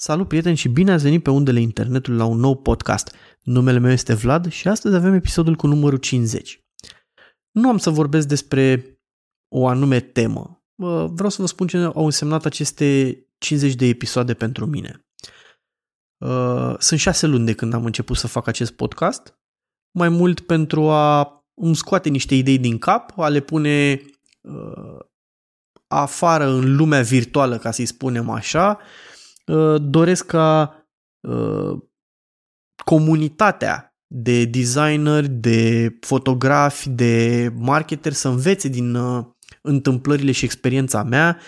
Salut prieteni și bine ați venit pe undele internetului la un nou podcast. Numele meu este Vlad și astăzi avem episodul cu numărul 50. Nu am să vorbesc despre o anume temă. Vreau să vă spun ce au însemnat aceste 50 de episoade pentru mine. Sunt șase luni de când am început să fac acest podcast, mai mult pentru a îmi scoate niște idei din cap, a le pune afară în lumea virtuală, ca să-i spunem așa, Uh, doresc ca uh, comunitatea de designeri, de fotografi, de marketeri să învețe din uh, întâmplările și experiența mea,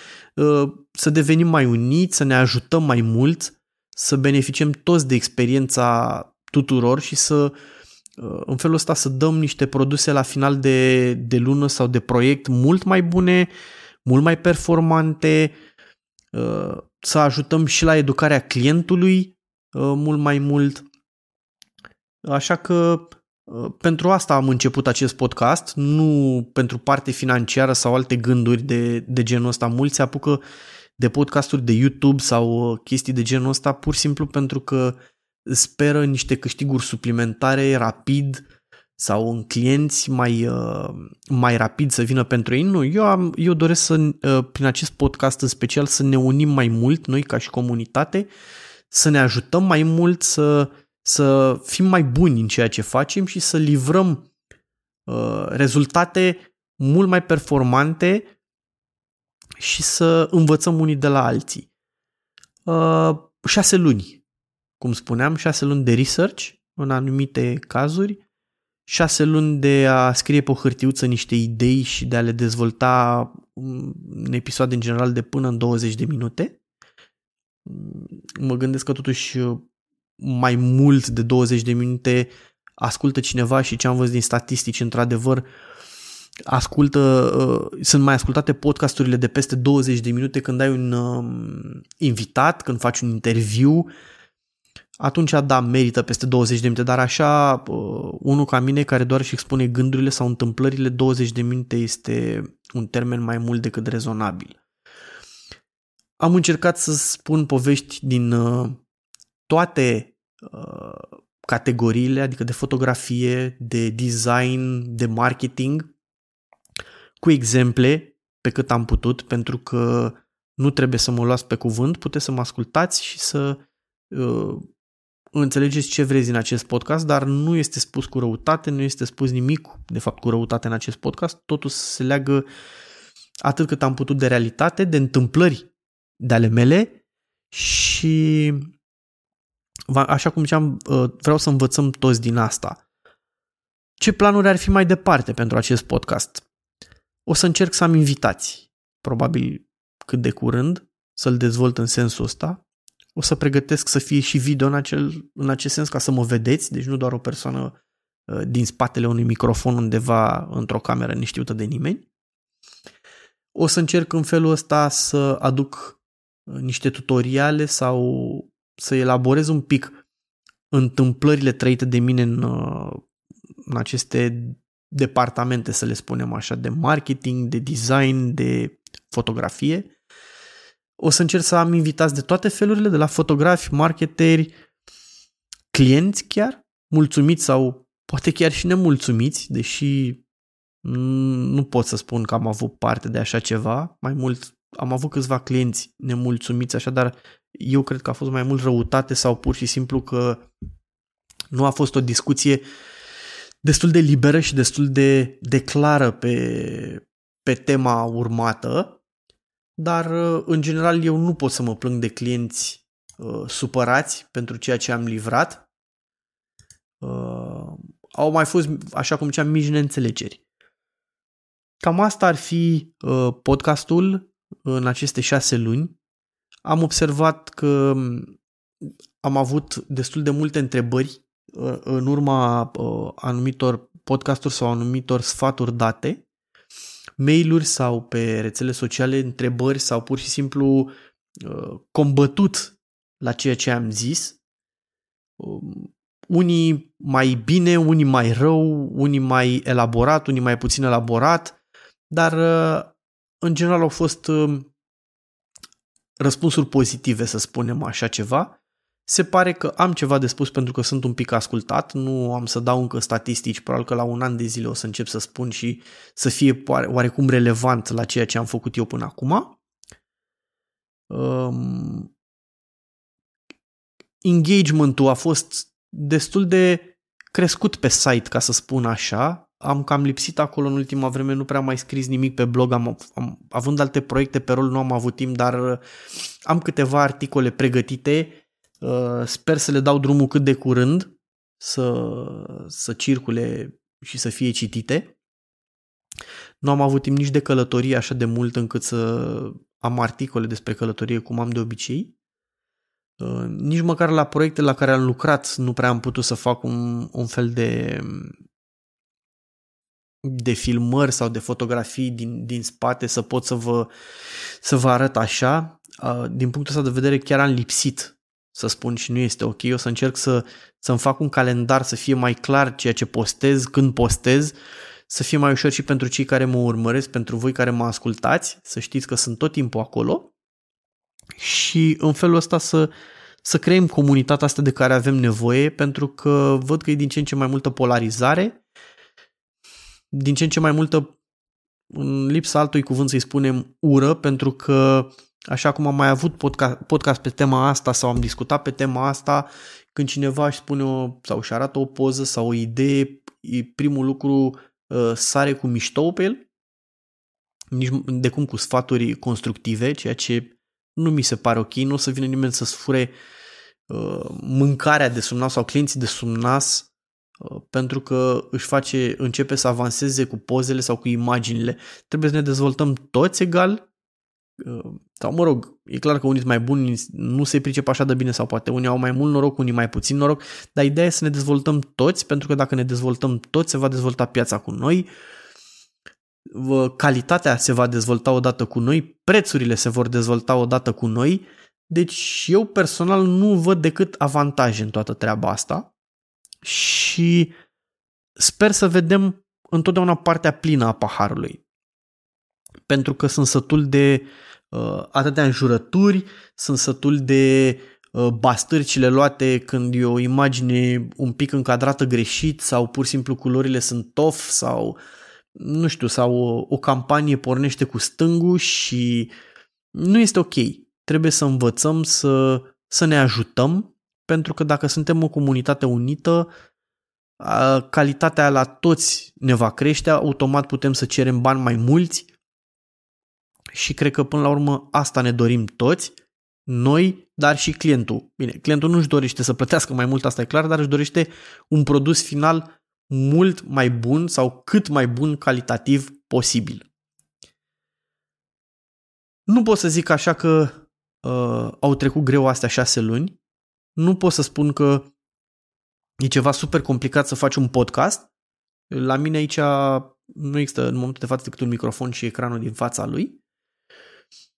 să devenim mai uniți, să ne ajutăm mai mult, să beneficiem toți de experiența tuturor și să în felul ăsta să dăm niște produse la final de, de lună sau de proiect mult mai bune, mult mai performante, să ajutăm și la educarea clientului uh, mult mai mult. Așa că uh, pentru asta am început acest podcast, nu pentru parte financiară sau alte gânduri de, de genul ăsta. Mulți se apucă de podcasturi de YouTube sau uh, chestii de genul ăsta pur și simplu pentru că speră niște câștiguri suplimentare rapid sau în clienți mai, uh, mai rapid să vină pentru ei. Nu, eu, am, eu doresc să, uh, prin acest podcast în special, să ne unim mai mult, noi ca și comunitate, să ne ajutăm mai mult, să, să fim mai buni în ceea ce facem și să livrăm uh, rezultate mult mai performante și să învățăm unii de la alții. Uh, șase luni, cum spuneam, șase luni de research în anumite cazuri, șase luni de a scrie pe o hârtiuță niște idei și de a le dezvolta în episoade în general de până în 20 de minute. Mă gândesc că totuși mai mult de 20 de minute ascultă cineva și ce am văzut din statistici, într-adevăr, ascultă, uh, sunt mai ascultate podcasturile de peste 20 de minute când ai un um, invitat, când faci un interviu, atunci da, merită peste 20 de minute, dar așa uh, unul ca mine care doar și expune gândurile sau întâmplările, 20 de minute este un termen mai mult decât rezonabil. Am încercat să spun povești din uh, toate uh, categoriile, adică de fotografie, de design, de marketing, cu exemple pe cât am putut, pentru că nu trebuie să mă luați pe cuvânt, puteți să mă ascultați și să înțelegeți ce vreți în acest podcast, dar nu este spus cu răutate, nu este spus nimic, de fapt, cu răutate în acest podcast, totul se leagă atât cât am putut de realitate, de întâmplări de ale mele și așa cum ziceam, uh, vreau să învățăm toți din asta. Ce planuri ar fi mai departe pentru acest podcast? O să încerc să am invitați, probabil cât de curând, să-l dezvolt în sensul ăsta. O să pregătesc să fie și video în, acel, în acest sens ca să mă vedeți, deci nu doar o persoană uh, din spatele unui microfon undeva într-o cameră neștiută de nimeni. O să încerc în felul ăsta să aduc uh, niște tutoriale sau să elaborez un pic întâmplările trăite de mine în, uh, în aceste departamente, să le spunem așa, de marketing, de design, de fotografie o să încerc să am invitați de toate felurile, de la fotografi, marketeri, clienți chiar, mulțumiți sau poate chiar și nemulțumiți, deși nu pot să spun că am avut parte de așa ceva, mai mult am avut câțiva clienți nemulțumiți, așa, dar eu cred că a fost mai mult răutate sau pur și simplu că nu a fost o discuție destul de liberă și destul de, de clară pe, pe tema urmată dar uh, în general eu nu pot să mă plâng de clienți uh, supărați pentru ceea ce am livrat. Uh, au mai fost, așa cum ziceam, mici neînțelegeri. Cam asta ar fi uh, podcastul în aceste șase luni. Am observat că um, am avut destul de multe întrebări uh, în urma uh, anumitor podcasturi sau anumitor sfaturi date mail-uri sau pe rețele sociale întrebări sau pur și simplu uh, combătut la ceea ce am zis. Um, unii mai bine, unii mai rău, unii mai elaborat, unii mai puțin elaborat, dar uh, în general au fost um, răspunsuri pozitive, să spunem așa ceva, se pare că am ceva de spus pentru că sunt un pic ascultat, nu am să dau încă statistici, probabil că la un an de zile o să încep să spun și să fie oarecum relevant la ceea ce am făcut eu până acum. Um, engagementul a fost destul de crescut pe site, ca să spun așa. Am cam lipsit acolo în ultima vreme, nu prea mai scris nimic pe blog, am, am având alte proiecte pe rol, nu am avut timp, dar am câteva articole pregătite Uh, sper să le dau drumul cât de curând să, să circule și să fie citite. Nu am avut timp nici de călătorie așa de mult încât să am articole despre călătorie cum am de obicei. Uh, nici măcar la proiectele la care am lucrat nu prea am putut să fac un, un fel de de filmări sau de fotografii din, din spate să pot să vă, să vă arăt așa. Uh, din punctul ăsta de vedere chiar am lipsit să spun și nu este ok, o să încerc să, să-mi fac un calendar să fie mai clar ceea ce postez, când postez, să fie mai ușor și pentru cei care mă urmăresc, pentru voi care mă ascultați, să știți că sunt tot timpul acolo. Și în felul ăsta să, să creăm comunitatea asta de care avem nevoie, pentru că văd că e din ce în ce mai multă polarizare, din ce în ce mai multă, în lipsa altui cuvânt să-i spunem, ură, pentru că Așa cum am mai avut podcast, podcast pe tema asta sau am discutat pe tema asta, când cineva își spune o, sau își arată o poză sau o idee, primul lucru uh, sare cu mișto pe el, nici de cum cu sfaturi constructive, ceea ce nu mi se pare ok, nu o să vină nimeni să-ți fure uh, mâncarea de sub nas sau clienții de sub nas uh, pentru că își face, începe să avanseze cu pozele sau cu imaginile. Trebuie să ne dezvoltăm toți egal sau mă rog, e clar că unii sunt mai buni, nu se pricep așa de bine sau poate unii au mai mult noroc, unii mai puțin noroc, dar ideea e să ne dezvoltăm toți, pentru că dacă ne dezvoltăm toți, se va dezvolta piața cu noi, calitatea se va dezvolta odată cu noi, prețurile se vor dezvolta odată cu noi, deci eu personal nu văd decât avantaje în toată treaba asta și sper să vedem întotdeauna partea plină a paharului. Pentru că sunt sătul de uh, uh, atâtea înjurături, sunt sătul de uh, bastârcile luate când e o imagine un pic încadrată greșit sau pur și simplu culorile sunt tof sau nu știu, sau o, o campanie pornește cu stângul și nu este ok. Trebuie să învățăm să, să ne ajutăm pentru că dacă suntem o comunitate unită, calitatea la toți ne va crește, automat putem să cerem bani mai mulți, și cred că până la urmă asta ne dorim toți, noi, dar și clientul. Bine, clientul nu își dorește să plătească mai mult, asta e clar, dar își dorește un produs final mult mai bun sau cât mai bun calitativ posibil. Nu pot să zic așa că uh, au trecut greu astea șase luni. Nu pot să spun că e ceva super complicat să faci un podcast. La mine aici nu există în momentul de față decât un microfon și ecranul din fața lui.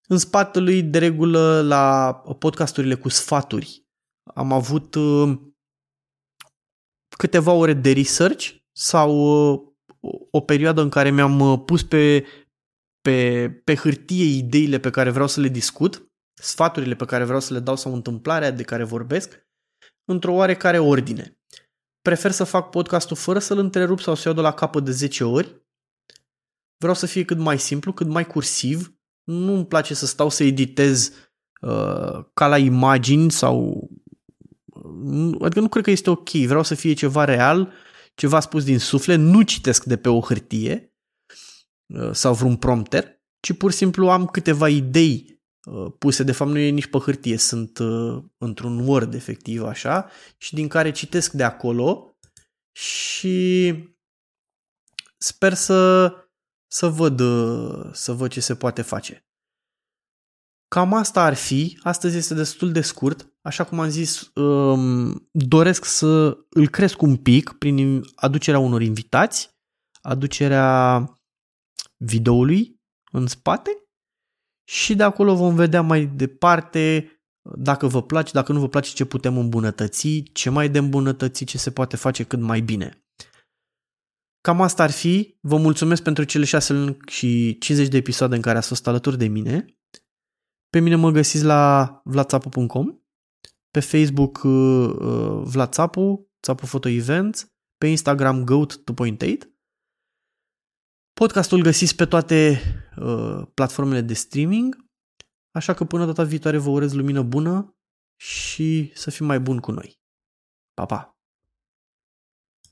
În spatele lui, de regulă, la podcasturile cu sfaturi, am avut uh, câteva ore de research sau uh, o perioadă în care mi-am uh, pus pe, pe, pe hârtie ideile pe care vreau să le discut, sfaturile pe care vreau să le dau sau întâmplarea de care vorbesc, într-o oarecare ordine. Prefer să fac podcastul fără să-l întrerup sau să iau de la capăt de 10 ori. Vreau să fie cât mai simplu, cât mai cursiv, nu îmi place să stau să editez uh, ca la imagini sau adică nu cred că este ok. Vreau să fie ceva real, ceva spus din suflet, nu citesc de pe o hârtie uh, sau vreun prompter, ci pur și simplu am câteva idei uh, puse, de fapt nu e nici pe hârtie, sunt uh, într-un Word efectiv așa și din care citesc de acolo și sper să să văd, uh, să văd ce se poate face. Cam asta ar fi, astăzi este destul de scurt, așa cum am zis, um, doresc să îl cresc un pic prin aducerea unor invitați, aducerea videoului în spate și de acolo vom vedea mai departe dacă vă place, dacă nu vă place ce putem îmbunătăți, ce mai de îmbunătăți, ce se poate face cât mai bine. Cam asta ar fi. Vă mulțumesc pentru cele 6 luni și 50 de episoade în care ați fost alături de mine. Pe mine mă găsiți la vlatsapu.com, pe Facebook uh, Vlad Țapu, Țapu Photo Events, pe Instagram Goat 2.8. Podcastul găsiți pe toate uh, platformele de streaming, așa că până data viitoare vă urez lumină bună și să fim mai buni cu noi. Pa, pa!